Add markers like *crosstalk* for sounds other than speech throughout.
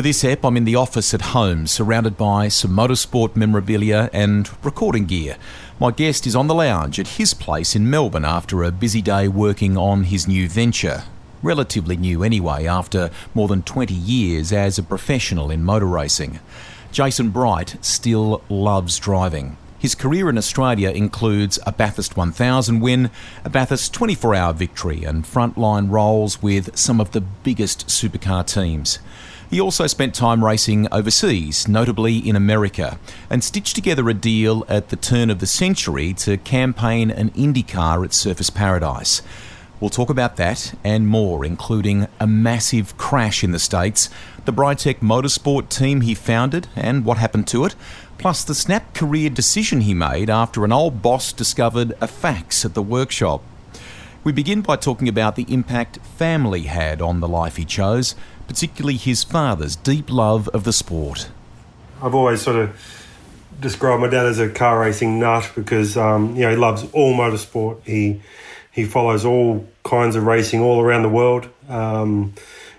For this ep, I'm in the office at home, surrounded by some motorsport memorabilia and recording gear. My guest is on the lounge at his place in Melbourne after a busy day working on his new venture. Relatively new anyway, after more than 20 years as a professional in motor racing. Jason Bright still loves driving. His career in Australia includes a Bathurst 1000 win, a Bathurst 24 hour victory, and frontline roles with some of the biggest supercar teams. He also spent time racing overseas, notably in America, and stitched together a deal at the turn of the century to campaign an IndyCar at Surfers Paradise. We'll talk about that and more, including a massive crash in the States, the Britek Motorsport team he founded and what happened to it, plus the snap career decision he made after an old boss discovered a fax at the workshop. We begin by talking about the impact family had on the life he chose, particularly his father's deep love of the sport. I've always sort of described my dad as a car racing nut because um, you know he loves all motorsport. He he follows all kinds of racing all around the world. Um,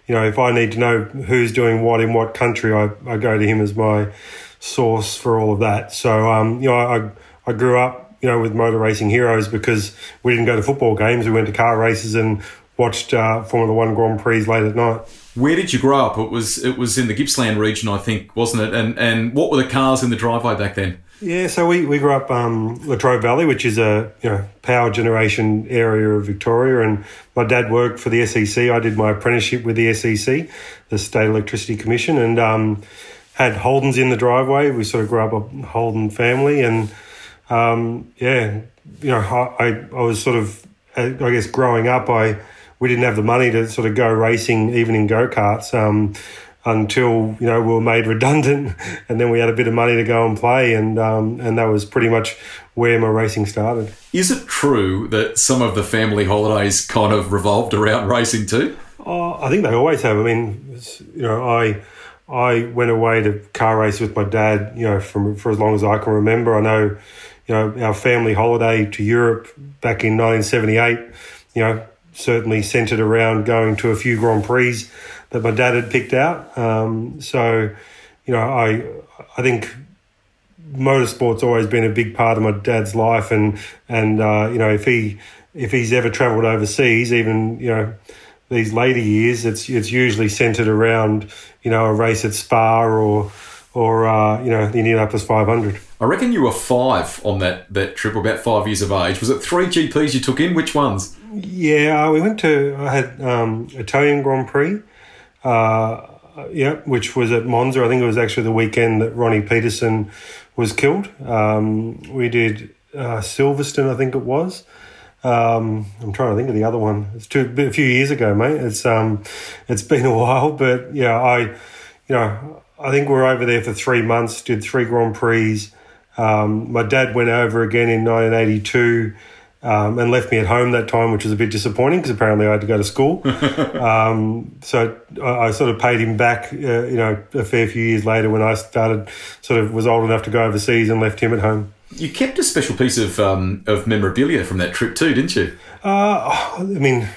you know, if I need to know who's doing what in what country, I, I go to him as my source for all of that. So, um, you know, I, I grew up, you know, with motor racing heroes because we didn't go to football games. We went to car races and watched uh, Formula One Grand Prix late at night. Where did you grow up? It was it was in the Gippsland region, I think, wasn't it? And and what were the cars in the driveway back then? Yeah, so we, we grew up um, Latrobe Valley, which is a you know power generation area of Victoria, and my dad worked for the SEC. I did my apprenticeship with the SEC, the State Electricity Commission, and um, had Holdens in the driveway. We sort of grew up a Holden family, and um, yeah, you know, I, I was sort of, I guess, growing up, I we didn't have the money to sort of go racing even in go karts um, until you know we were made *laughs* redundant, and then we had a bit of money to go and play, and um, and that was pretty much where my racing started. Is it true that some of the family holidays kind of revolved around racing too? Oh, I think they always have. I mean, you know, I I went away to car race with my dad, you know, from for as long as I can remember. I know, you know, our family holiday to Europe back in 1978, you know, certainly centered around going to a few Grand Prix that my dad had picked out. Um, so, you know, I I think motorsport's always been a big part of my dad's life, and and uh, you know, if he if he's ever travelled overseas, even you know these later years, it's it's usually centered around you know a race at Spa or or uh, you know the Indianapolis 500. I reckon you were five on that that trip, about five years of age. Was it three GPs you took in? Which ones? Yeah, we went to I had um, Italian Grand Prix. Uh, yeah, which was at Monza. I think it was actually the weekend that Ronnie Peterson was killed. Um, we did uh, Silverstone, I think it was. Um, I'm trying to think of the other one. It's too, a few years ago, mate. It's um, it's *laughs* been a while, but yeah, I, you know, I think we are over there for three months. Did three Grand Prix. Um, my dad went over again in 1982 um, and left me at home that time, which was a bit disappointing because apparently I had to go to school. *laughs* um, so I, I, sort of paid him back, uh, you know, a fair few years later when I started, sort of was old enough to go overseas and left him at home. You kept a special piece of um, of memorabilia from that trip too, didn't you? Uh, I mean,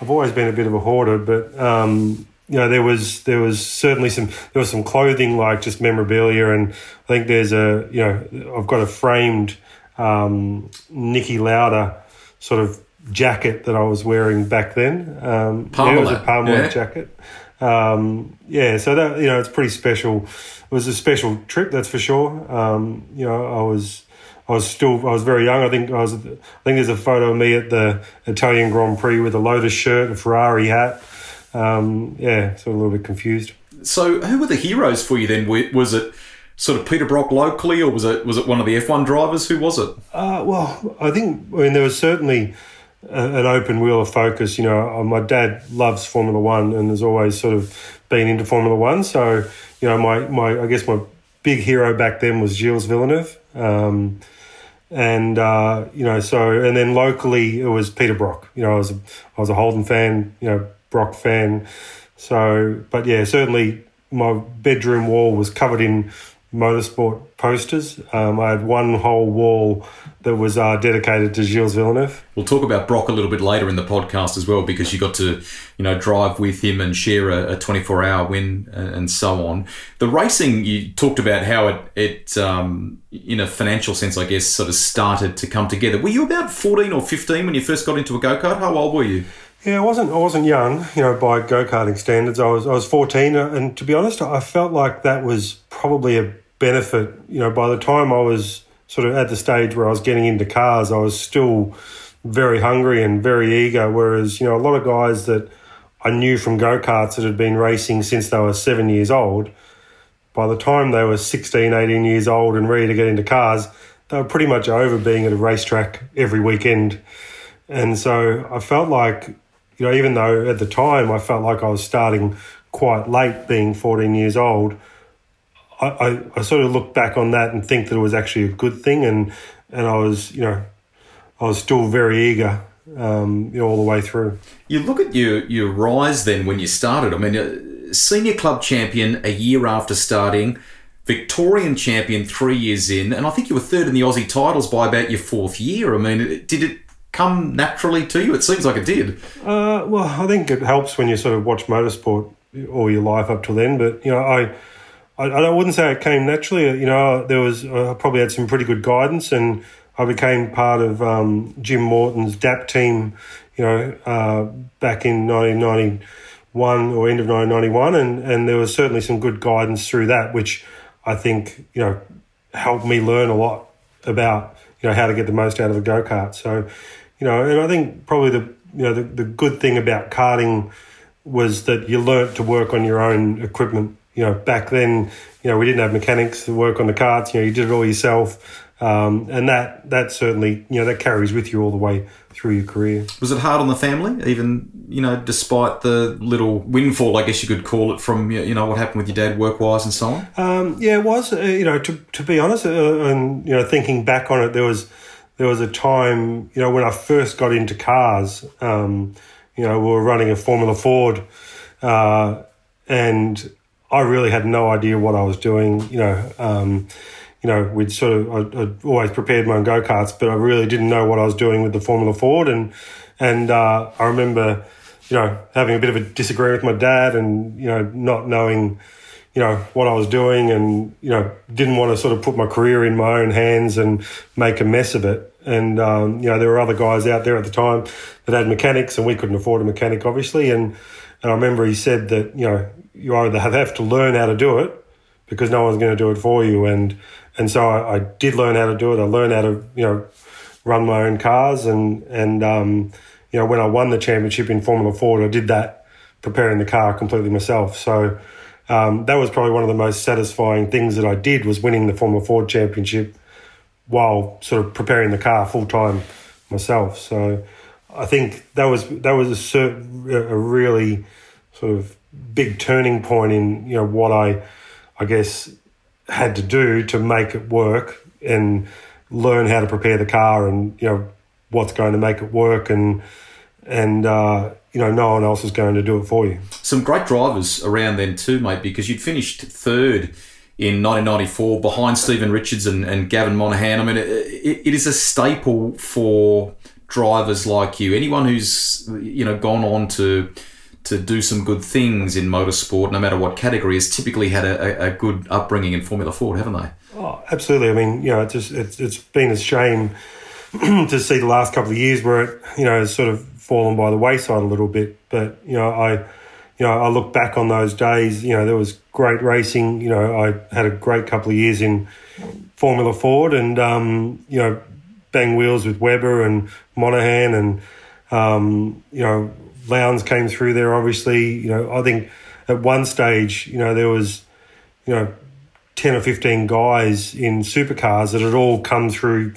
I've always been a bit of a hoarder, but um, you know, there was there was certainly some there was some clothing like just memorabilia, and I think there's a you know I've got a framed um, Niki Lauda sort of jacket that I was wearing back then. Um, yeah, it was a Parmalat yeah. jacket. Um, yeah, so that you know it's pretty special. It was a special trip, that's for sure. Um, you know, I was I was still I was very young. I think I was. I think there's a photo of me at the Italian Grand Prix with a Lotus shirt, a Ferrari hat. Um, yeah, sort of a little bit confused. So, who were the heroes for you then? Was it sort of Peter Brock locally, or was it was it one of the F1 drivers? Who was it? Uh, well, I think I mean there was certainly an open wheel of focus. You know, my dad loves Formula One and has always sort of been into Formula One. So, you know, my my I guess my big hero back then was Gilles Villeneuve. Um, and uh, you know, so and then locally it was Peter Brock. You know, I was a, I was a Holden fan, you know, Brock fan. So, but yeah, certainly my bedroom wall was covered in motorsport posters. Um, I had one whole wall that was uh, dedicated to Gilles Villeneuve. We'll talk about Brock a little bit later in the podcast as well because you got to, you know, drive with him and share a 24 hour win and so on. The racing, you talked about how it, it um, in a financial sense, I guess, sort of started to come together. Were you about 14 or 15 when you first got into a go kart? How old were you? Yeah, I wasn't. I wasn't young, you know, by go karting standards. I was. I was fourteen, and to be honest, I felt like that was probably a benefit. You know, by the time I was sort of at the stage where I was getting into cars, I was still very hungry and very eager. Whereas, you know, a lot of guys that I knew from go karts that had been racing since they were seven years old, by the time they were 16, 18 years old and ready to get into cars, they were pretty much over being at a racetrack every weekend. And so I felt like, you know, even though at the time I felt like I was starting quite late being 14 years old, I, I, I, sort of look back on that and think that it was actually a good thing, and and I was you know I was still very eager um, you know, all the way through. You look at your your rise then when you started. I mean, uh, senior club champion a year after starting. Victorian champion three years in, and I think you were third in the Aussie titles by about your fourth year. I mean, did it come naturally to you? It seems like it did. Uh, well, I think it helps when you sort of watch motorsport all your life up till then. But you know, I I, I wouldn't say it came naturally. You know, there was I probably had some pretty good guidance, and I became part of um, Jim Morton's DAP team. You know, uh, back in 1991 or end of 1991, and and there was certainly some good guidance through that, which I think you know helped me learn a lot about you know how to get the most out of a go kart. So, you know, and I think probably the you know the, the good thing about karting was that you learnt to work on your own equipment you know, back then, you know, we didn't have mechanics to work on the carts. You know, you did it all yourself, um, and that that certainly, you know, that carries with you all the way through your career. Was it hard on the family, even you know, despite the little windfall, I guess you could call it, from you know what happened with your dad work wise and so on? Um, yeah, it was. Uh, you know, to to be honest, uh, and you know, thinking back on it, there was there was a time, you know, when I first got into cars. Um, you know, we were running a Formula Ford, uh, and I really had no idea what I was doing. You know, um, you know, we'd sort of I, I'd always prepared my own go karts, but I really didn't know what I was doing with the Formula Ford, and and uh, I remember, you know, having a bit of a disagreement with my dad, and you know, not knowing, you know, what I was doing, and you know, didn't want to sort of put my career in my own hands and make a mess of it. And um, you know, there were other guys out there at the time that had mechanics, and we couldn't afford a mechanic, obviously, and. And I remember he said that, you know, you either have to learn how to do it because no one's going to do it for you. And and so I, I, did learn how to do it. I learned how to you know run my own cars and and um, you know when I won the championship in Formula Ford, I did that preparing the car completely myself. So um, that was probably one of the most satisfying things that I did was winning the Formula Ford championship while sort of preparing the car full time myself. So I think that was that was a, a really sort of big turning point in you know what I I guess had to do to make it work and learn how to prepare the car and you know what's going to make it work and and uh, you know no one else is going to do it for you. Some great drivers around then too, mate, because you'd finished third in 1994 behind Steven Richards and, and Gavin Monahan. I mean, it, it is a staple for drivers like you. Anyone who's you know gone on to to do some good things in motorsport, no matter what category, has typically had a, a good upbringing in Formula Ford, haven't they? Oh, absolutely. I mean, you know, it's just it's, it's been a shame *clears throat* to see the last couple of years where it you know has sort of fallen by the wayside a little bit. But you know, I you know I look back on those days. You know, there was great racing. You know, I had a great couple of years in Formula Ford, and um, you know, bang wheels with Webber and Monahan, and um, you know Lowndes came through there, obviously. You know, I think at one stage, you know, there was, you know, 10 or 15 guys in supercars that had all come through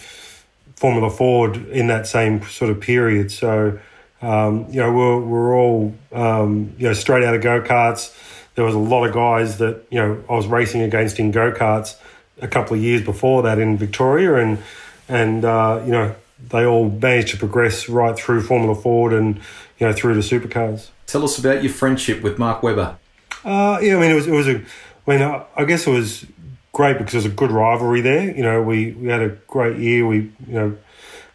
Formula Ford in that same sort of period. So, um, you know, we're, we're all, um, you know, straight out of go karts. There was a lot of guys that, you know, I was racing against in go karts a couple of years before that in Victoria. And, and uh, you know they all managed to progress right through Formula Ford and you know through to supercars. Tell us about your friendship with Mark Webber. Uh, yeah, I mean it was it was a, I mean I, I guess it was great because there was a good rivalry there. You know, we we had a great year. We you know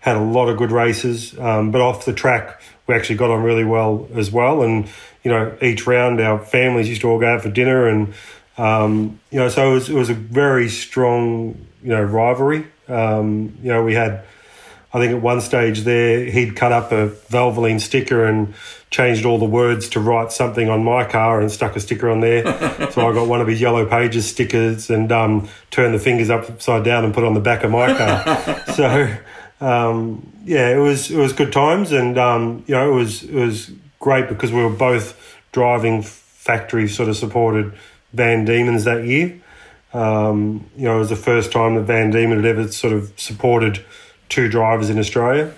had a lot of good races, um, but off the track we actually got on really well as well. And you know, each round our families used to all go out for dinner, and um, you know, so it was it was a very strong you know rivalry. Um, you know, we had I think at one stage there, he'd cut up a Valvoline sticker and changed all the words to write something on my car and stuck a sticker on there. *laughs* so I got one of his Yellow Pages stickers and um, turned the fingers upside down and put on the back of my car. *laughs* so um, yeah, it was it was good times, and um, you know it was it was great because we were both driving factory sort of supported Van Diemen's that year. Um, you know, it was the first time that Van Diemen had ever sort of supported two drivers in Australia.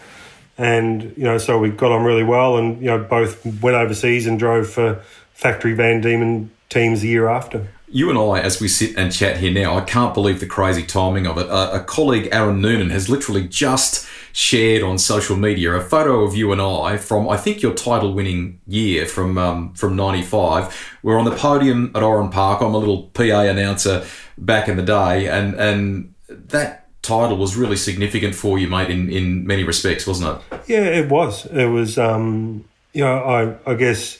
And, you know, so we got on really well and, you know, both went overseas and drove for factory Van Diemen teams the year after. You and I, as we sit and chat here now, I can't believe the crazy timing of it. a colleague, Aaron Noonan, has literally just shared on social media a photo of you and I from, I think, your title winning year from um, from 95. We're on the podium at Oran Park. I'm a little PA announcer back in the day, and, and that title was really significant for you, mate, in, in many respects, wasn't it? Yeah, it was. It was, um, you know, I, I guess,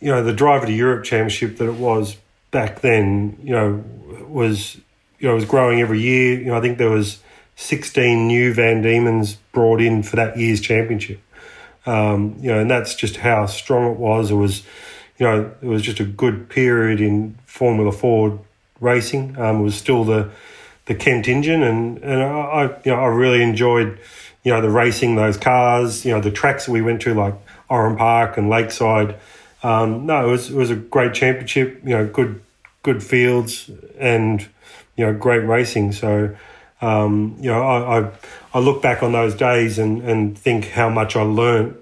you know, the Driver to Europe Championship that it was back then, you know, was, you know, was growing every year. You know, I think there was 16 new Van Diemen's brought in for that year's championship. Um, you know, and that's just how strong it was. It was, you know, it was just a good period in Formula Ford racing. Um, it was still the the Kent engine, and and I you know I really enjoyed you know the racing those cars, you know the tracks that we went to like Oran Park and Lakeside. Um, no, it was it was a great championship. You know, good good fields and you know great racing. So um, you know I, I, I look back on those days and and think how much I learned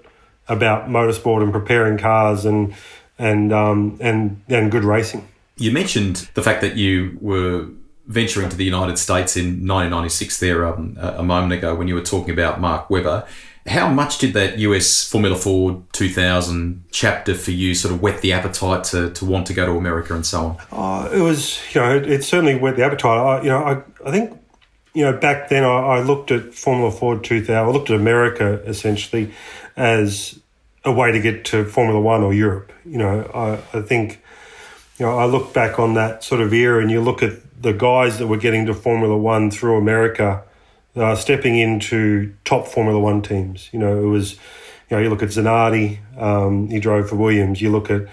about motorsport and preparing cars and and um, and and good racing. You mentioned the fact that you were venturing to the United States in 1996 there um, a moment ago when you were talking about Mark Webber. How much did that US Formula Ford 2000 chapter for you sort of whet the appetite to, to want to go to America and so on? Uh, it was, you know, it, it, certainly whet the appetite. I, you know, I, I think, you know, back then I, I looked at Formula Ford 2000, I looked at America essentially as a way to get to Formula One or Europe. You know, I, I think, you know, I look back on that sort of era and you look at the guys that were getting to Formula One through America uh, stepping into top Formula One teams. You know, it was, you know, you look at Zanardi, um, he drove for Williams. You look at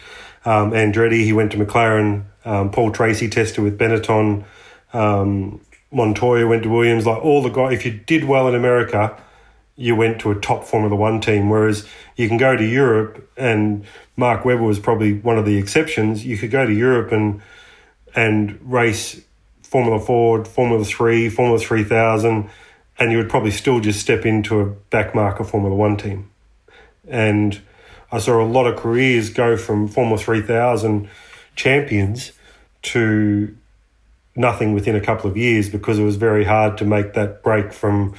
um, Andretti, he went to McLaren. Um, Paul Tracy tested with Benetton. Um, Montoya went to Williams. Like all the guys, if you did well in America, you went to a top Formula One team. Whereas you can go to Europe, and Mark Webber was probably one of the exceptions. You could go to Europe and and race Formula Ford, Formula 3, Formula 3000, and you would probably still just step into a backmarker Formula 1 team. And I saw a lot of careers go from Formula 3000 champions to nothing within a couple of years because it was very hard to make that break from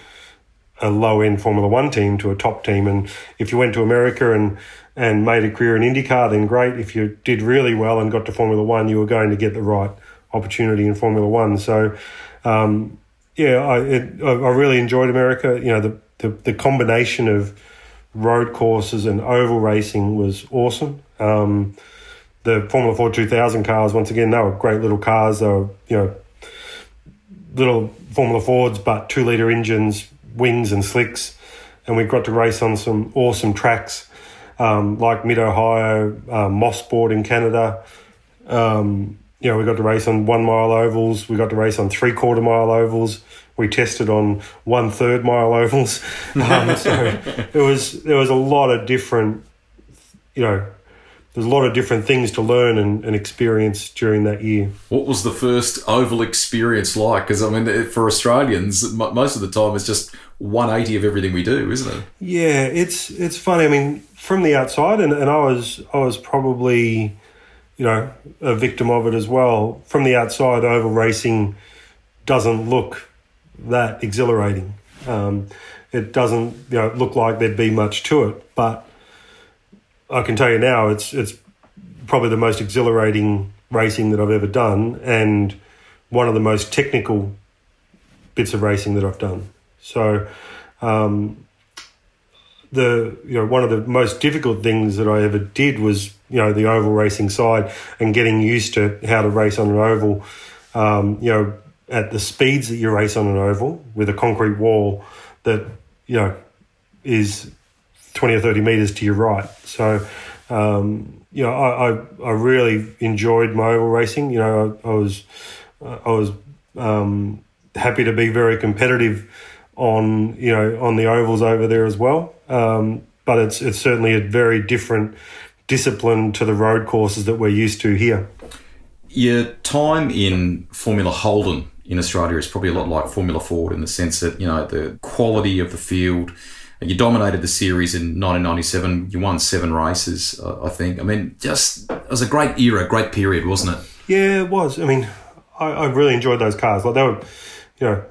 a low end Formula One team to a top team. And if you went to America and and made a career in IndyCar, then great. If you did really well and got to Formula One, you were going to get the right opportunity in Formula One. So, um, yeah, I, it, I really enjoyed America. You know, the, the, the, combination of road courses and oval racing was awesome. Um, the Formula Ford 2000 cars, once again, they were great little cars. They were, you know, little Formula Fords, but two litre engines, wings and slicks. And we got to race on some awesome tracks um, like Mid Ohio, um, Mosport in Canada. Um, you know, we got to race on one mile ovals. We got to race on three quarter mile ovals. We tested on one third mile ovals. *laughs* Um, so *laughs* there was there was a lot of different, you know, there's a lot of different things to learn and, and experience during that year. What was the first oval experience like? Because I mean, for Australians, most of the time it's just 180 of everything we do, isn't it? Yeah, it's it's funny. I mean, from the outside, and, and I was I was probably you know, a victim of it as well. From the outside, oval racing doesn't look that exhilarating. Um, it doesn't you know look like there'd be much to it, but I can tell you now, it's it's probably the most exhilarating racing that I've ever done, and one of the most technical bits of racing that I've done. So, um, the you know one of the most difficult things that I ever did was you know the oval racing side and getting used to how to race on an oval. Um, you know at the speeds that you race on an oval with a concrete wall that you know is 20 or 30 meters to your right. So, um, you know, I, I, I, really enjoyed my oval racing. You know, I, I was, I was um, happy to be very competitive on, you know, on the ovals over there as well. Um, but it's, it's certainly a very different discipline to the road courses that we're used to here. Your time in Formula Holden in Australia is probably a lot like Formula Ford in the sense that, you know, the quality of the field, you dominated the series in 1997. You won seven races, I think. I mean, just it was a great era, great period, wasn't it? Yeah, it was. I mean, I, I really enjoyed those cars. Like they were, you know,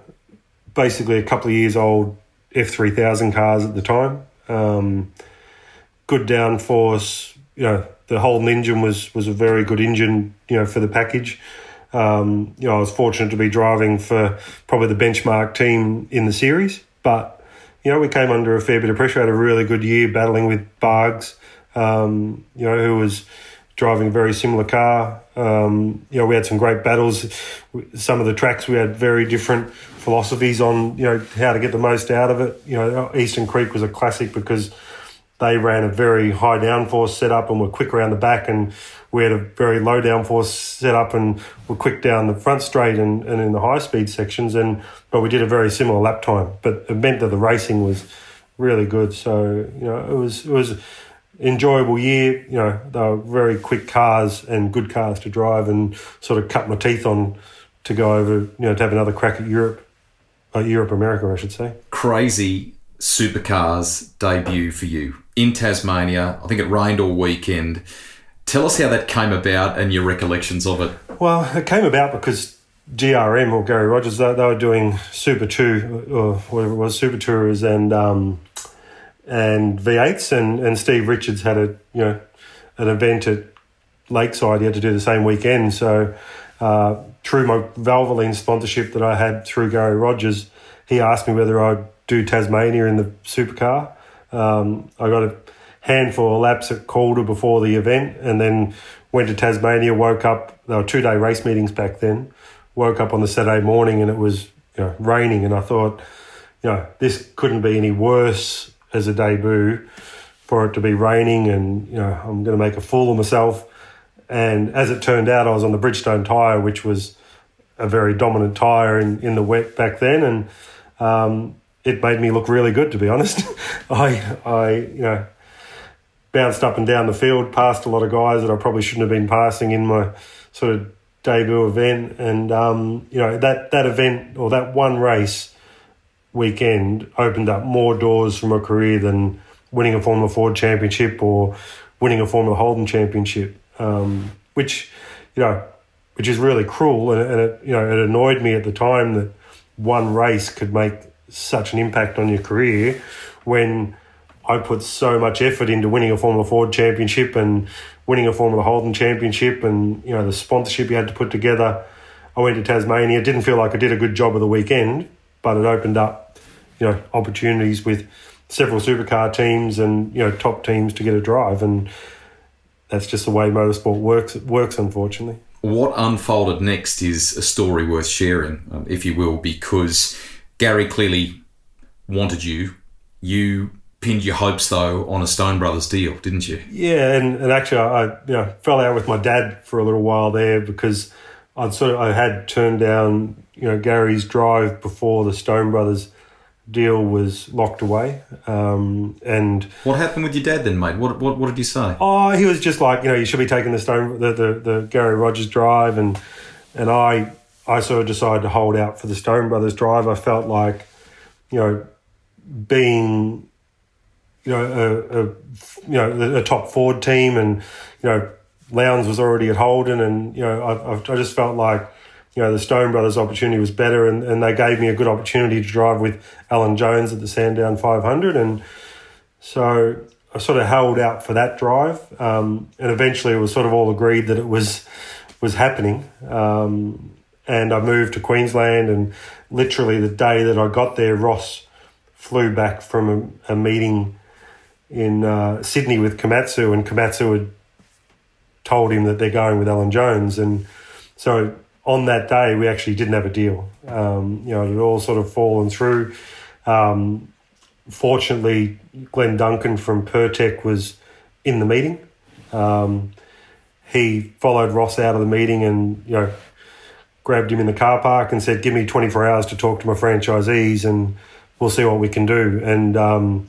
basically a couple of years old F3000 cars at the time. Um, good downforce. You know, the whole engine was was a very good engine. You know, for the package. Um, you know, I was fortunate to be driving for probably the benchmark team in the series, but you know, we came under a fair bit of pressure. Had a really good year battling with Bargs, um, you know, who was driving a very similar car. Um, you know, we had some great battles. Some of the tracks we had very different philosophies on, you know, how to get the most out of it. You know, Eastern Creek was a classic because they ran a very high downforce setup and were quick around the back and we had a very low downforce setup and were quick down the front straight and, and in the high speed sections. And but we did a very similar lap time. But it meant that the racing was really good. So you know it was it was enjoyable year. You know they were very quick cars and good cars to drive and sort of cut my teeth on to go over. You know to have another crack at Europe, uh, Europe America I should say. Crazy supercars debut for you in Tasmania. I think it rained all weekend Tell us how that came about and your recollections of it. Well, it came about because GRM or Garry Rogers, they, they were doing Super 2 or whatever it was, Super Tourers and um, and V8s, and, and Steve Richards had a you know an event at Lakeside. He had to do the same weekend, so uh, through my Valvoline sponsorship that I had through Garry Rogers, he asked me whether I'd do Tasmania in the supercar. Um, I got a handful of laps at Calder before the event, and then went to Tasmania. Woke up. There were two day race meetings back then. Woke up on the Saturday morning, and it was you know, raining. And I thought, you know, this couldn't be any worse as a debut for it to be raining, and you know, I'm going to make a fool of myself. And as it turned out, I was on the Bridgestone tyre, which was a very dominant tyre in, in the wet back then, and um, it made me look really good, to be honest. *laughs* I, I, you know, bounced up and down the field, passed a lot of guys that I probably shouldn't have been passing in my sort of debut event. And, um, you know, that, that event or that one race weekend opened up more doors for my career than winning a Formula Ford championship or winning a Formula Holden championship, um, which, you know, which is really cruel. And, and it, you know, it annoyed me at the time that one race could make such an impact on your career when I put so much effort into winning a Formula Ford championship and winning a Formula Holden championship and, you know, the sponsorship you had to put together. I went to Tasmania. Didn't feel like I did a good job of the weekend, but it opened up, you know, opportunities with several supercar teams and, you know, top teams to get a drive. And that's just the way motorsport works, it works, unfortunately. What unfolded next is a story worth sharing, um, if you will, because Garry clearly wanted you. You pinned your hopes though on a Stone Brothers deal, didn't you? Yeah, and, and actually I you know fell out with my dad for a little while there because I'd sort of I had turned down you know Garry's drive before the Stone Brothers deal was locked away. Um, and what happened with your dad then, mate? What, what what did you say? Oh, he was just like you know you should be taking the Stone the the, the Garry Rogers drive, and and I I sort of decided to hold out for the Stone Brothers drive. I felt like you know being you know, a, a, you know, a top Ford team, and you know, Lowndes was already at Holden, and you know, I, I just felt like you know, the Stone Brothers opportunity was better, and, and they gave me a good opportunity to drive with Alan Jones at the Sandown 500. And so I sort of held out for that drive, um, and eventually it was sort of all agreed that it was was happening. Um, and I moved to Queensland, and literally the day that I got there, Ross flew back from a, a meeting in uh, Sydney with Komatsu, and Komatsu had told him that they're going with Alan Jones, and so on that day we actually didn't have a deal. Um, you know, it had all sort of fallen through. Um, fortunately, Glenn Duncan from Pirtek was in the meeting. Um, he followed Ross out of the meeting and you know grabbed him in the car park and said, "Give me 24 hours to talk to my franchisees, and we'll see what we can do." And um,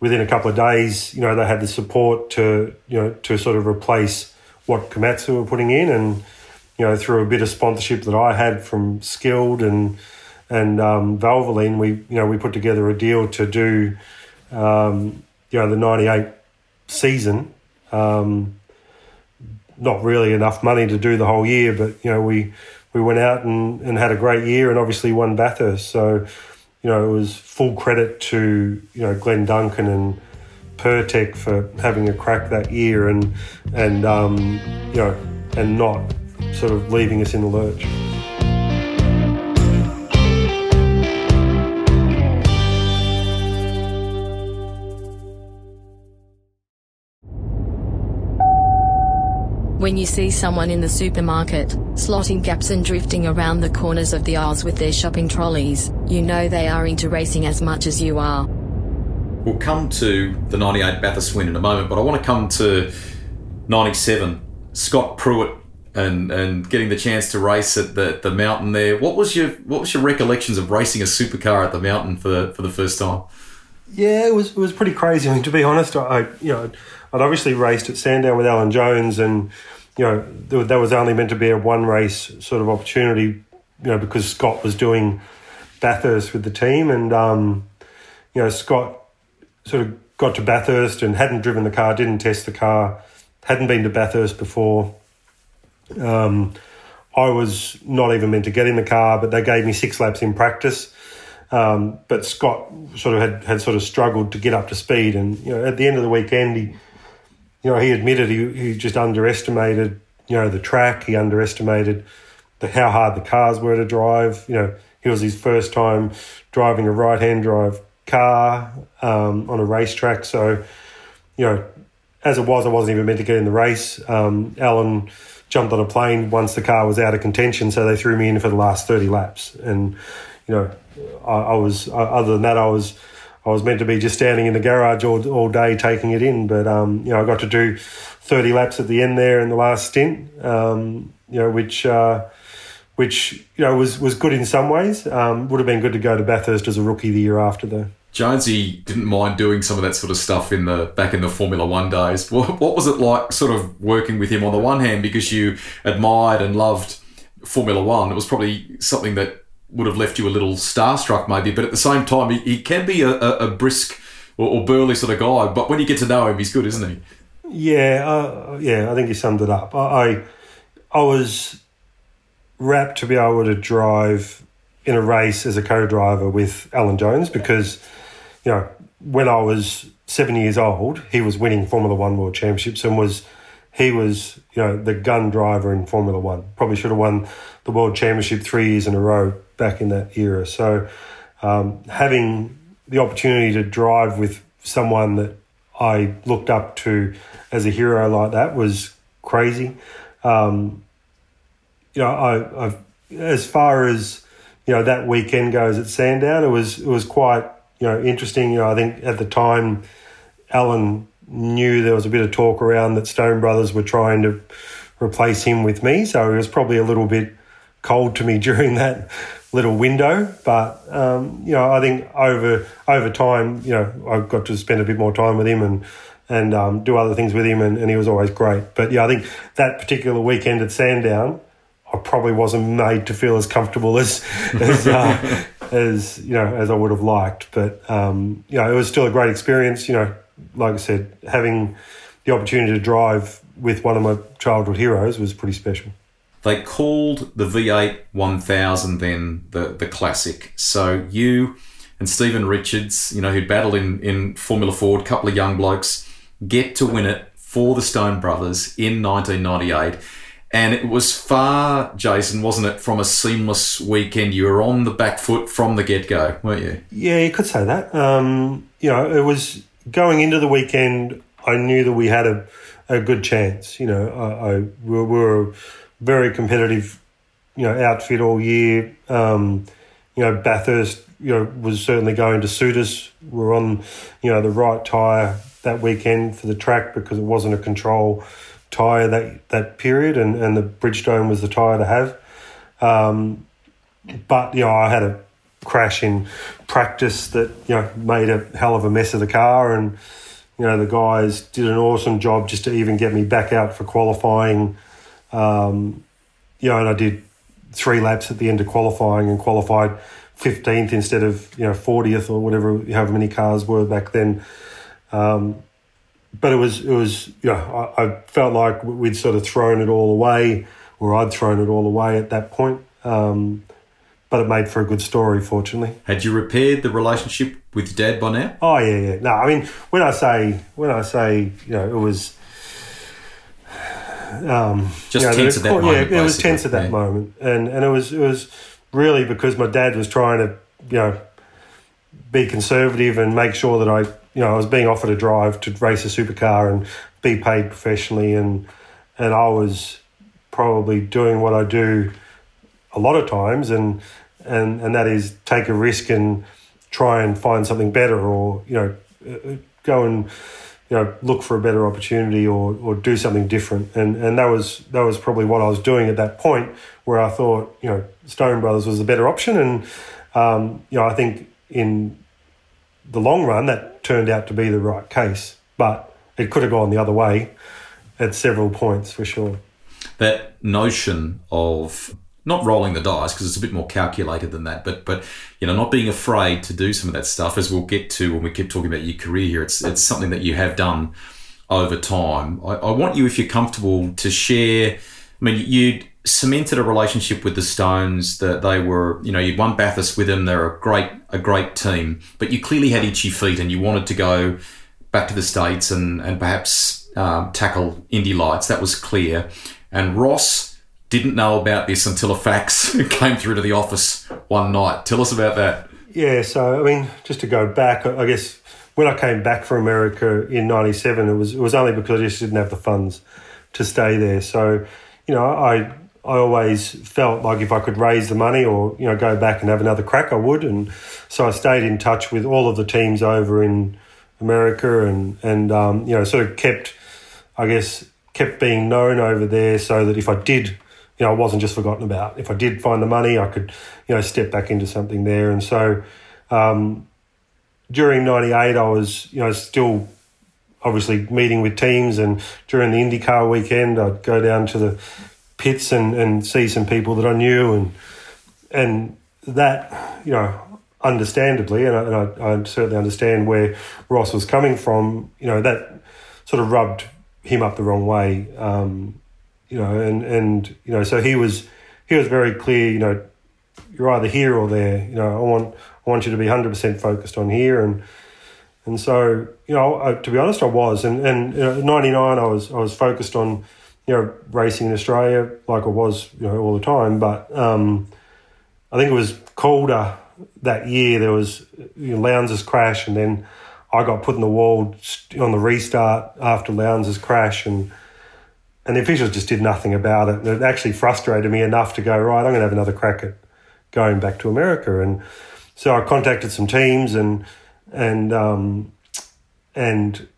within a couple of days, you know, they had the support to you know to sort of replace what Komatsu were putting in, and you know through a bit of sponsorship that I had from Skilled and and um, Valvoline, we you know we put together a deal to do um, you know the '98 season. Um, not really enough money to do the whole year, but you know we we went out and, and had a great year and obviously won Bathurst. So you know it was full credit to you know Glenn Duncan and Pirtek for having a crack that year and and um, you know and not sort of leaving us in the lurch. When you see someone in the supermarket, slotting gaps and drifting around the corners of the aisles with their shopping trolleys, you know they are into racing as much as you are. We'll come to the 98 Bathurst win in a moment, but I want to come to 97. Scott Pruett and and getting the chance to race at the, the mountain there. What was your what was your recollections of racing a supercar at the mountain for the, for the first time? Yeah, it was it was pretty crazy. I mean, to be honest, I you know I'd obviously raced at Sandown with Alan Jones, and you know that was only meant to be a one race sort of opportunity, you know, because Scott was doing Bathurst with the team, and um, you know Scott sort of got to Bathurst and hadn't driven the car, didn't test the car, hadn't been to Bathurst before. Um, I was not even meant to get in the car, but they gave me six laps in practice. Um, but Scott sort of had, had sort of struggled to get up to speed, and you know at the end of the weekend he you know, he admitted he, he just underestimated, you know, the track. He underestimated the, how hard the cars were to drive. You know, it was his first time driving a right-hand drive car um, on a racetrack. So, you know, as it was, I wasn't even meant to get in the race. Um, Alan jumped on a plane once the car was out of contention, so they threw me in for the last 30 laps. And, you know, I, I was, other than that, I was I was meant to be just standing in the garage all, all day taking it in, but um, you know I got to do thirty laps at the end there in the last stint, um, you know which uh, which you know was was good in some ways. Um, would have been good to go to Bathurst as a rookie the year after though. Jonesy didn't mind doing some of that sort of stuff in the back in the Formula One days. What, what was it like, sort of working with him on the one hand because you admired and loved Formula One? It was probably something that would have left you a little starstruck, maybe. But at the same time, he, he can be a, a, a brisk or, or, burly sort of guy. But when you get to know him, he's good, isn't he? Yeah, uh, yeah. I think he summed it up. I, I, I was rapt to be able to drive in a race as a co-driver with Alan Jones because, you know, when I was seven years old, he was winning Formula One World Championships and was he was, you know, the gun driver in Formula One. Probably should have won the World Championship three years in a row back in that era. So um, having the opportunity to drive with someone that I looked up to as a hero like that was crazy. Um, you know, I, I, as far as you know that weekend goes at Sandown, it was it was quite you know interesting. You know, I think at the time, Alan knew there was a bit of talk around that Stone Brothers were trying to replace him with me, so he was probably a little bit cold to me *laughs* during that little window. But um, you know, I think over over time, you know, I got to spend a bit more time with him and and um, do other things with him, and, and he was always great. But yeah, I think that particular weekend at Sandown, I probably wasn't made to feel as comfortable as *laughs* as uh, *laughs* as you know as I would have liked. But um, you know, it was still a great experience. You know, like I said, having the opportunity to drive with one of my childhood heroes was pretty special. They called the V8 1000 then the, the classic. So you and Steven Richards, you know, who'd battled in, in Formula Ford, a couple of young blokes, get to win it for the Stone Brothers in 1998. And it was far, Jason, wasn't it, from a seamless weekend? You were on the back foot from the get go, weren't you? Yeah, you could say that. Um, you know, it was going into the weekend, I knew that we had a, a good chance. You know, I, I we were a very competitive, you know, outfit all year. Um, you know, Bathurst, you know, was certainly going to suit us. We are on, you know, the right tyre that weekend for the track because it wasn't a control tyre that that period, and, and the Bridgestone was the tyre to have. Um, but you know, I had a crash in practice that you know made a hell of a mess of the car, and you know the guys did an awesome job just to even get me back out for qualifying. Um, you know, and I did three laps at the end of qualifying and qualified 15th instead of you know 40th or whatever however many cars were back then um, but it was it was yeah. I, I, felt like we'd sort of thrown it all away, or I'd thrown it all away at that point. Um, but it made for a good story, fortunately. Had you repaired the relationship with your dad by now? Oh yeah, yeah. No, I mean when I say when I say you know it was. Um, Just you know, tense at that moment. Yeah, it was tense at that yeah. moment, and and it was it was really because my dad was trying to you know be conservative and make sure that I you know, I was being offered a drive to race a supercar and be paid professionally, and and I was probably doing what I do a lot of times, and and and that is take a risk and try and find something better, or you know, uh, go and you know look for a better opportunity or or do something different, and and that was that was probably what I was doing at that point, where I thought you know Stone Brothers was a better option, and um, you know I think in the long run, that turned out to be the right case, but it could have gone the other way at several points for sure. That notion of not rolling the dice because it's a bit more calculated than that, but but you know not being afraid to do some of that stuff, as we'll get to when we keep talking about your career here. It's it's something that you have done over time. I, I want you, if you're comfortable, to share. I mean, you'd cemented a relationship with the Stones. That they were, you know, you'd won Bathurst with them. They're a great, a great team. But you clearly had itchy feet, and you wanted to go back to the states and and perhaps um, tackle Indy Lights. That was clear. And Ross didn't know about this until a fax *laughs* came through to the office one night. Tell us about that. Yeah. So I mean, just to go back, I guess when I came back from America in '97, it was it was only because I just didn't have the funds to stay there. So you know, I I always felt like if I could raise the money or you know go back and have another crack, I would. And so I stayed in touch with all of the teams over in America, and and um, you know sort of kept, I guess, kept being known over there, so that if I did, you know, I wasn't just forgotten about. If I did find the money, I could, you know, step back into something there. And so um, during '98, I was you know still obviously meeting with teams, and during the IndyCar weekend, I'd go down to the pits and, and see some people that I knew and and that you know understandably and, I, and I, I, certainly understand where Ross was coming from you know that sort of rubbed him up the wrong way um, you know and and you know so he was he was very clear you know you're either here or there you know I want I want you to be 100% focused on here and and so you know I, to be honest I was and and you know, 99 I was I was focused on you know, racing in Australia like I was, you know, all the time. But um, I think it was Calder that year. There was you know, Lowndes' crash, and then I got put in the wall on the restart after Lowndes' crash, and and the officials just did nothing about it. And it actually frustrated me enough to go right. I'm going to have another crack at going back to America, and so I contacted some teams and and um, and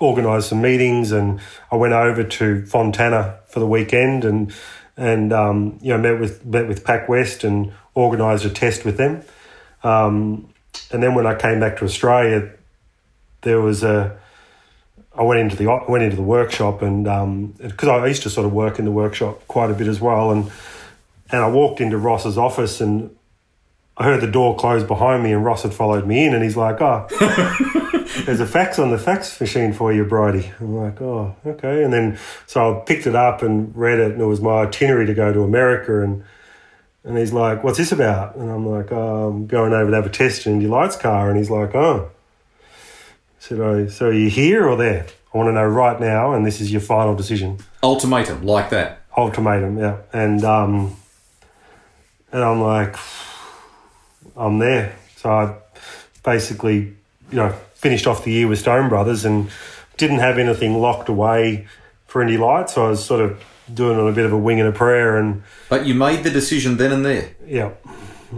organised some meetings, and I went over to Fontana for the weekend, and and um, you know met with met with Pac West and organised a test with them. Um, and then when I came back to Australia, there was a I went into the I went into the workshop and because um, I used to sort of work in the workshop quite a bit as well, and and I walked into Ross's office and I heard the door close behind me, and Ross had followed me in, and he's like, "Oh, *laughs* there's a fax on the fax machine for you, Bridie." I'm like, "Oh, okay." And then so I picked it up and read it, and it was my itinerary to go to America, and and he's like, "What's this about?" And I'm like, oh, "I'm going over to have a test in your lights car," and he's like, "Oh." I said, oh, "So are you here or there?" I want to know right now, and this is your final decision. Ultimatum, like that. Ultimatum, yeah. And um, and I'm like, I'm there. So I basically, you know, finished off the year with Stone Brothers and didn't have anything locked away for Indy Lights. So I was sort of doing on a bit of a wing and a prayer. And but you made the decision then and there. Yeah,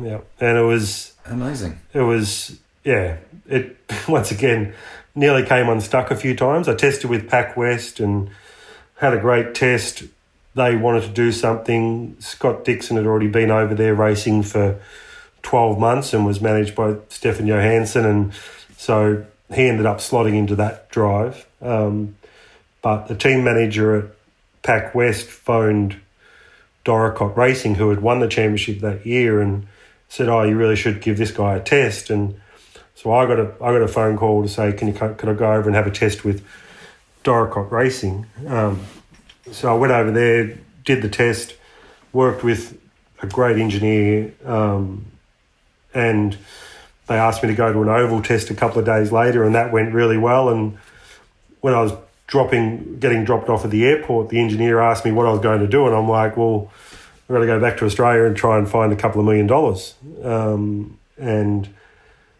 yeah. And it was amazing. It was yeah. It *laughs* once again nearly came unstuck a few times. I tested with Pac West and had a great test. They wanted to do something. Scott Dixon had already been over there racing for 12 months and was managed by Stefan Johansson. And so he ended up slotting into that drive. Um, but the team manager at Pac West phoned Dorricott Racing, who had won the championship that year, and said, "Oh, you really should give this guy a test." And so I got a I got a phone call to say, "Can you could I go over and have a test with Dorricott Racing?" Um, so I went over there, did the test, worked with a great engineer, um, and they asked me to go to an oval test a couple of days later, and that went really well. And when I was dropping, getting dropped off at the airport, the engineer asked me what I was going to do, and I'm like, well, I've got to go back to Australia and try and find a couple of million dollars. Um, and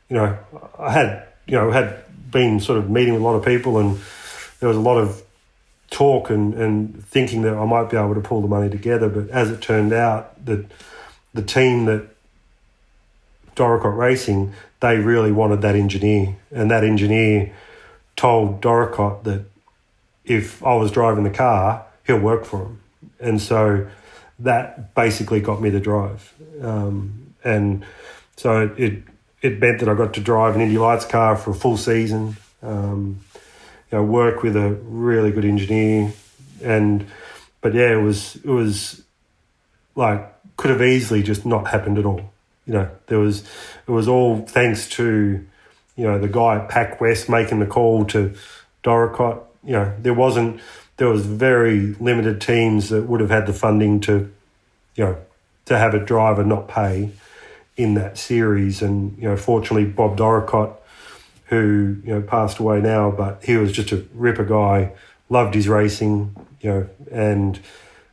you know, I had you know had been sort of meeting with a lot of people, and there was a lot of talk and, and thinking that I might be able to pull the money together. But as it turned out, that the team that Dorricott Racing, they really wanted that engineer. And that engineer told Dorricott that if I was driving the car, he'll work for him. And so that basically got me to drive. Um, and so it, it meant that I got to drive an Indy Lights car for a full season. Um, you know, work with a really good engineer, and but yeah, it was it was like could have easily just not happened at all you know, there was it was all thanks to you know the guy at Pac West making the call to Dorricott. You know, there wasn't there was very limited teams that would have had the funding to you know to have a driver not pay in that series. And you know, fortunately, Bob Dorricott, who you know passed away now, but he was just a ripper guy, loved his racing, you know, and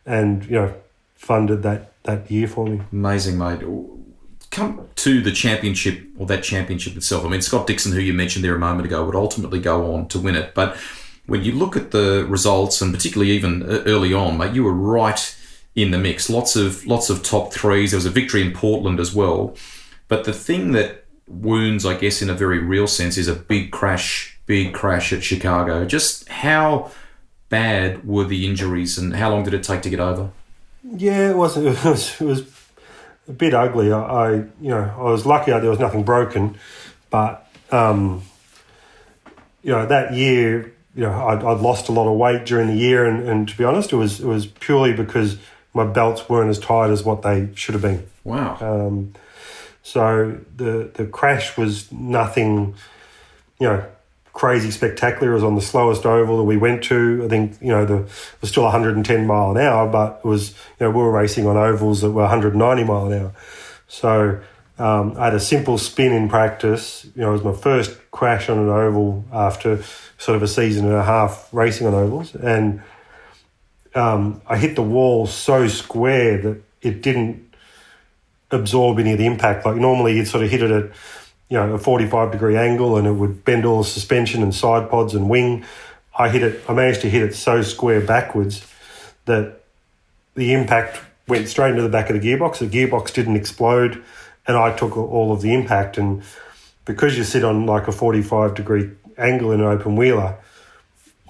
and you know funded that that year for me. Amazing, mate come to the championship or that championship itself, I mean, Scott Dixon, who you mentioned there a moment ago, would ultimately go on to win it. But when you look at the results, and particularly even early on, mate, you were right in the mix. Lots of lots of top threes. There was a victory in Portland as well. But the thing that wounds, I guess, in a very real sense, is a big crash, big crash at Chicago. Just how bad were the injuries, and how long did it take to get over? Yeah, it was. *laughs* It was, it was a bit ugly. I, I, you know, I was lucky there was nothing broken, but um, you know that year, you know, I'd, I'd, lost a lot of weight during the year, and, and to be honest, it was it was purely because my belts weren't as tight as what they should have been. Wow. Um, so the the crash was nothing, you know, crazy spectacular. It was on the slowest oval that we went to. I think, you know, the, it was still 110 mile an hour, but it was, you know, we were racing on ovals that were 190 mile an hour. So um, I had a simple spin in practice. You know, it was my first crash on an oval after sort of a season and a half racing on ovals. And um, I hit the wall so square that it didn't absorb any of the impact. Like normally you'd sort of hit it at you know, a 45 degree angle and it would bend all the suspension and side pods and wing. I hit it, I managed to hit it so square backwards that the impact went straight into the back of the gearbox. The gearbox didn't explode and I took all of the impact. And because you sit on like a 45 degree angle in an open wheeler,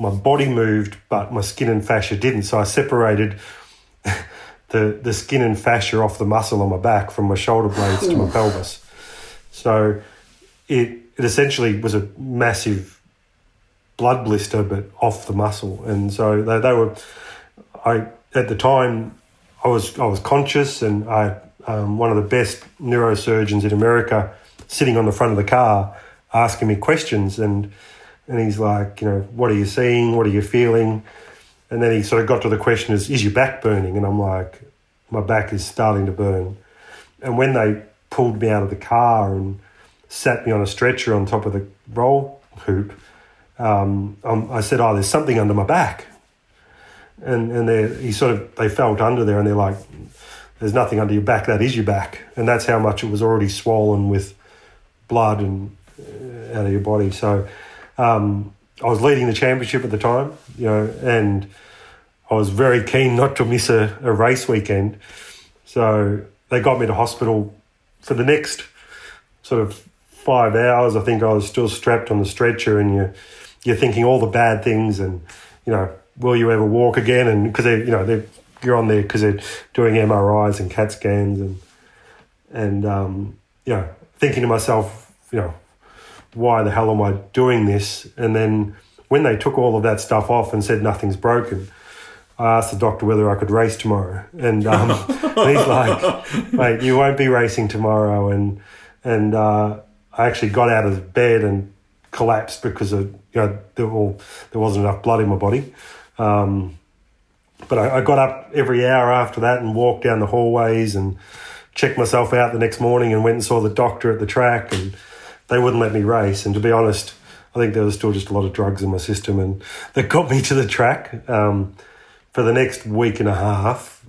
my body moved, but my skin and fascia didn't. So I separated *laughs* the, the skin and fascia off the muscle on my back from my shoulder blades to my pelvis. So it it essentially was a massive blood blister, but off the muscle. And so they, they were, I at the time, I was I was conscious and I um, one of the best neurosurgeons in America sitting on the front of the car asking me questions and and he's like, you know, what are you seeing? What are you feeling? And then he sort of got to the question is, is your back burning? And I'm like, my back is starting to burn. And when they pulled me out of the car and sat me on a stretcher on top of the roll hoop, um, I said, oh, there's something under my back. And, and they, he sort of, they felt under there and they're like, there's nothing under your back, that is your back. And that's how much it was already swollen with blood and uh, out of your body. So um, I was leading the championship at the time, you know, and I was very keen not to miss a, a race weekend. So they got me to hospital for the next sort of five hours. I think I was still strapped on the stretcher, and you you're thinking all the bad things, and you know, will you ever walk again? And because they, you know, they you're on there because they're doing MRIs and CAT scans, and and um, you know, thinking to myself, you know, why the hell am I doing this? And then when they took all of that stuff off and said nothing's broken, I asked the doctor whether I could race tomorrow, and, um, and *laughs* he's like, "Mate, you won't be racing tomorrow." And and uh, I actually got out of bed and collapsed because of you know there, well, there wasn't enough blood in my body. Um, but I, I, got up every hour after that and walked down the hallways and checked myself out the next morning and went and saw the doctor at the track and they wouldn't let me race. And to be honest, I think there was still just a lot of drugs in my system, and that got me to the track. Um, for the next week and a half,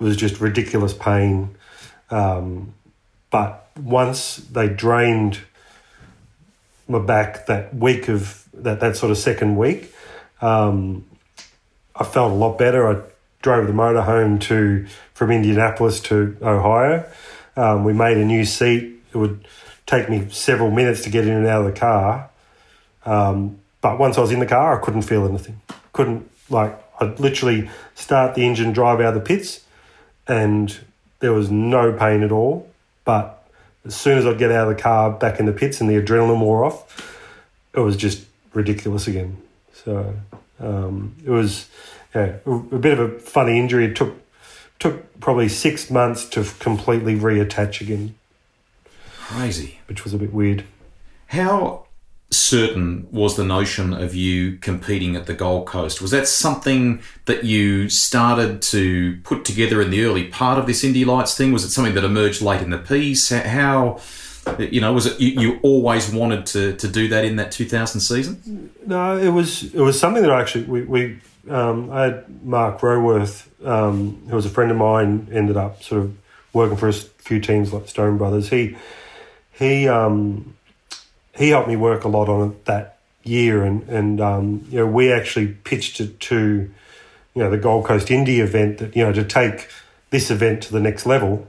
it was just ridiculous pain. Um, but once they drained my back that week of that, that sort of second week, um, I felt a lot better. I drove the motor home to from Indianapolis to Ohio. Um, we made a new seat. It would take me several minutes to get in and out of the car. Um, but once I was in the car, I couldn't feel anything. Couldn't like I'd literally start the engine, drive out of the pits, and there was no pain at all. But as soon as I'd get out of the car, back in the pits, and the adrenaline wore off, it was just ridiculous again. So um, it was yeah, a bit of a funny injury. It took took probably six months to completely reattach again. Crazy. Which was a bit weird. How certain was the notion of you competing at the Gold Coast? Was that something that you started to put together in the early part of this Indy Lights thing? Was it something that emerged late in the piece? How, you know, was it you, you always wanted to, to do that in that 2000 season? No, it was it was something that I actually we, we um, I had Mark Roworth, um, who was a friend of mine, ended up sort of working for a few teams like Stone Brothers. He he um, he helped me work a lot on it that year, and and um, you know we actually pitched it to you know the Gold Coast Indy event that you know to take this event to the next level.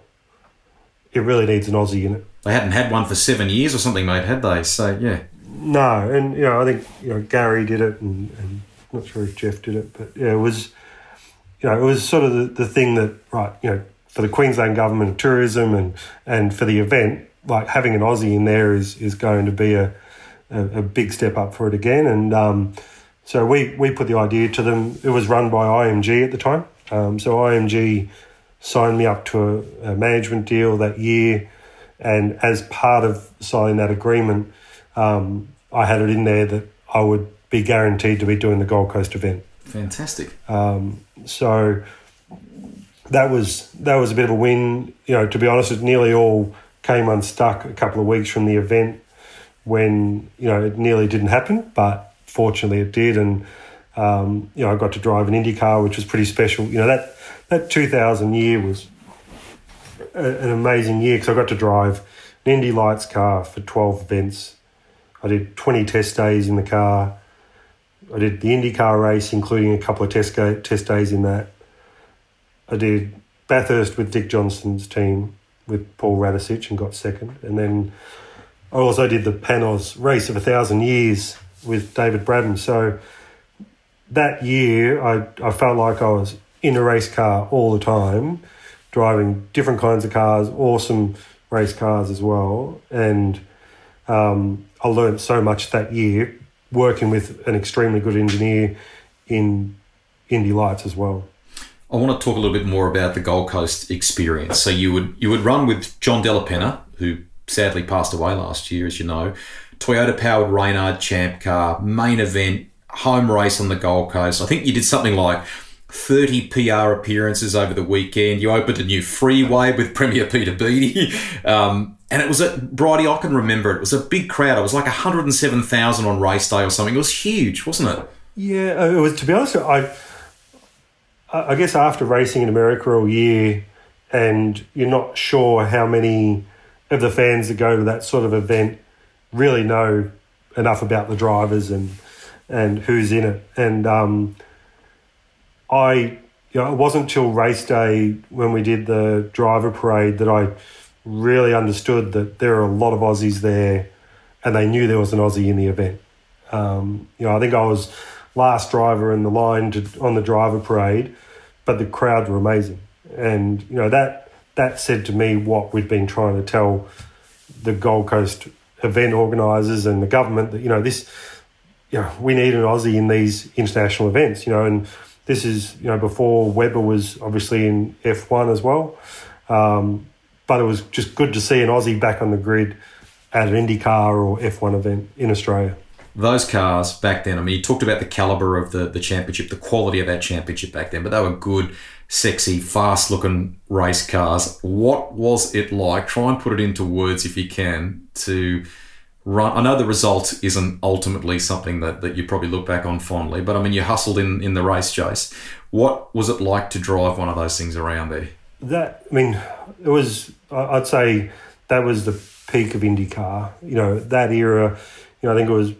It really needs an Aussie in it. They hadn't had one for seven years or something, mate, had they? So yeah. No, and you know I think you know Gary did it, and, and I'm not sure if Jeff did it, but yeah, it was you know it was sort of the, the thing that right you know for the Queensland government of tourism and and for the event like having an Aussie in there is is going to be a a, a big step up for it again. And um, so we we put the idea to them. It was run by IMG at the time. Um, so IMG signed me up to a, a, management deal that year, and as part of signing that agreement, um, I had it in there that I would be guaranteed to be doing the Gold Coast event. Fantastic. Um, so that was that was a bit of a win. You know, to be honest, it's nearly all came unstuck a couple of weeks from the event when you know it nearly didn't happen, but fortunately it did, and um, you know I got to drive an Indy car, which was pretty special. You know that that 2000 year was a, an amazing year because I got to drive an Indy Lights car for 12 events. I did 20 test days in the car. I did the IndyCar race, including a couple of test test days in that. I did Bathurst with Dick Johnson's team with Paul Radisich and got second. And then I also did the Panoz race of a thousand years with David Brabham. So that year, I, I felt like I was in a race car all the time, driving different kinds of cars, awesome race cars as well. And um, I learned so much that year working with an extremely good engineer in Indy Lights as well. I want to talk a little bit more about the Gold Coast experience. So you would you would run with John Della Penna, who sadly passed away last year, as you know. Toyota powered Reynard Champ car, main event, home race on the Gold Coast. I think you did something like 30 PR appearances over the weekend. You opened a new freeway with Premier Peter Beattie. Um, and it was at Bridie, I can remember it. It was a big crowd. It was like 107,000 on race day or something. It was huge, wasn't it? Yeah, it was. To be honest, I I guess after racing in America all year, and you're not sure how many of the fans that go to that sort of event really know enough about the drivers and and who's in it. And um, I, you know, it wasn't till race day when we did the driver parade that I really understood that there are a lot of Aussies there, and they knew there was an Aussie in the event. Um, you know, I think I was last driver in the line to, on the driver parade, but the crowd were amazing. And, you know, that, that said to me what we'd been trying to tell the Gold Coast event organisers and the government that, you know, this, you know, we need an Aussie in these international events, you know, and this is, you know, before Webber was obviously in F1 as well. Um, but it was just good to see an Aussie back on the grid at an IndyCar or F1 event in Australia those cars back then, I mean, you talked about the caliber of the, the championship, the quality of that championship back then, but they were good, sexy, fast looking race cars. What was it like? Try and put it into words if you can to run. I know the result isn't ultimately something that, that you probably look back on fondly, but I mean, you hustled in, in the race, Jace. What was it like to drive one of those things around there? That, I mean, it was, I'd say that was the peak of IndyCar. You know, that era, you know, I think it was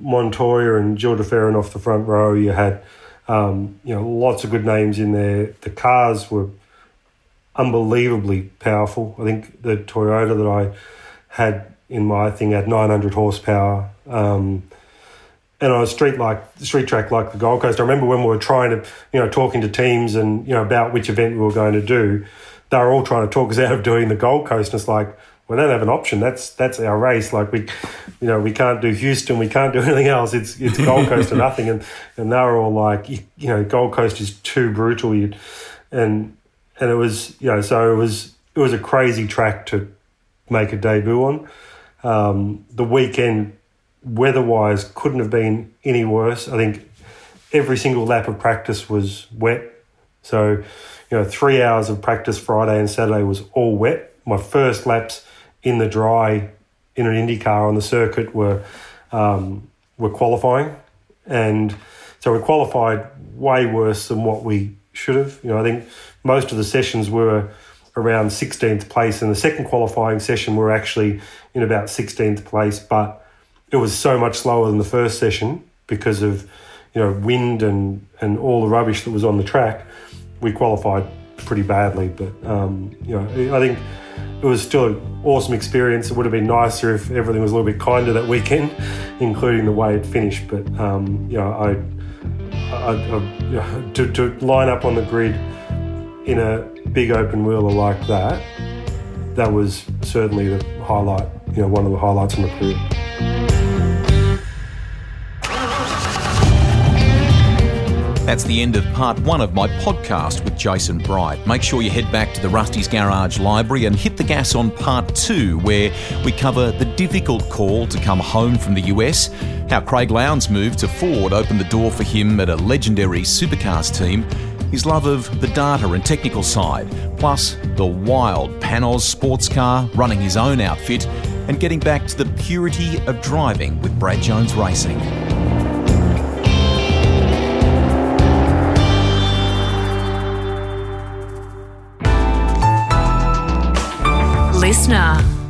Montoya and Gil de Ferran off the front row. You had, um, you know, lots of good names in there. The cars were unbelievably powerful. I think the Toyota that I had in my thing had 900 horsepower. Um, and on a street like street track like the Gold Coast, I remember when we were trying to, you know, talking to teams and you know about which event we were going to do, they were all trying to talk us out of doing the Gold Coast. And it's like, we don't have an option. That's that's our race. Like we, you know, we can't do Houston. We can't do anything else. It's it's Gold Coast or nothing. And and they were all like, you, you know, Gold Coast is too brutal. You, and and it was you know so it was it was a crazy track to make a debut on. Um, the weekend weather wise couldn't have been any worse. I think every single lap of practice was wet. So, you know, three hours of practice Friday and Saturday was all wet. My first laps in the dry in an IndyCar on the circuit were um, were qualifying, and so we qualified way worse than what we should have. You know, I think most of the sessions were around 16th place, and the second qualifying session were actually in about 16th place, but it was so much slower than the first session because of you know wind and and all the rubbish that was on the track. We qualified pretty badly, but um, you know I think it was still an awesome experience. It would have been nicer if everything was a little bit kinder that weekend, *laughs* including the way it finished. But um, you know, I, I, I to, to line up on the grid in a big open wheeler like that, that was certainly the highlight. You know, one of the highlights of my career. That's the end of part one of my podcast with Jason Bright. Make sure you head back to the Rusty's Garage Library and hit the gas on part two, where we cover the difficult call to come home from the US, how Craig Lowndes' move to Ford opened the door for him at a legendary supercars team, his love of the data and technical side, plus the wild Panoz sports car, running his own outfit, and getting back to the purity of driving with Brad Jones Racing. Listener.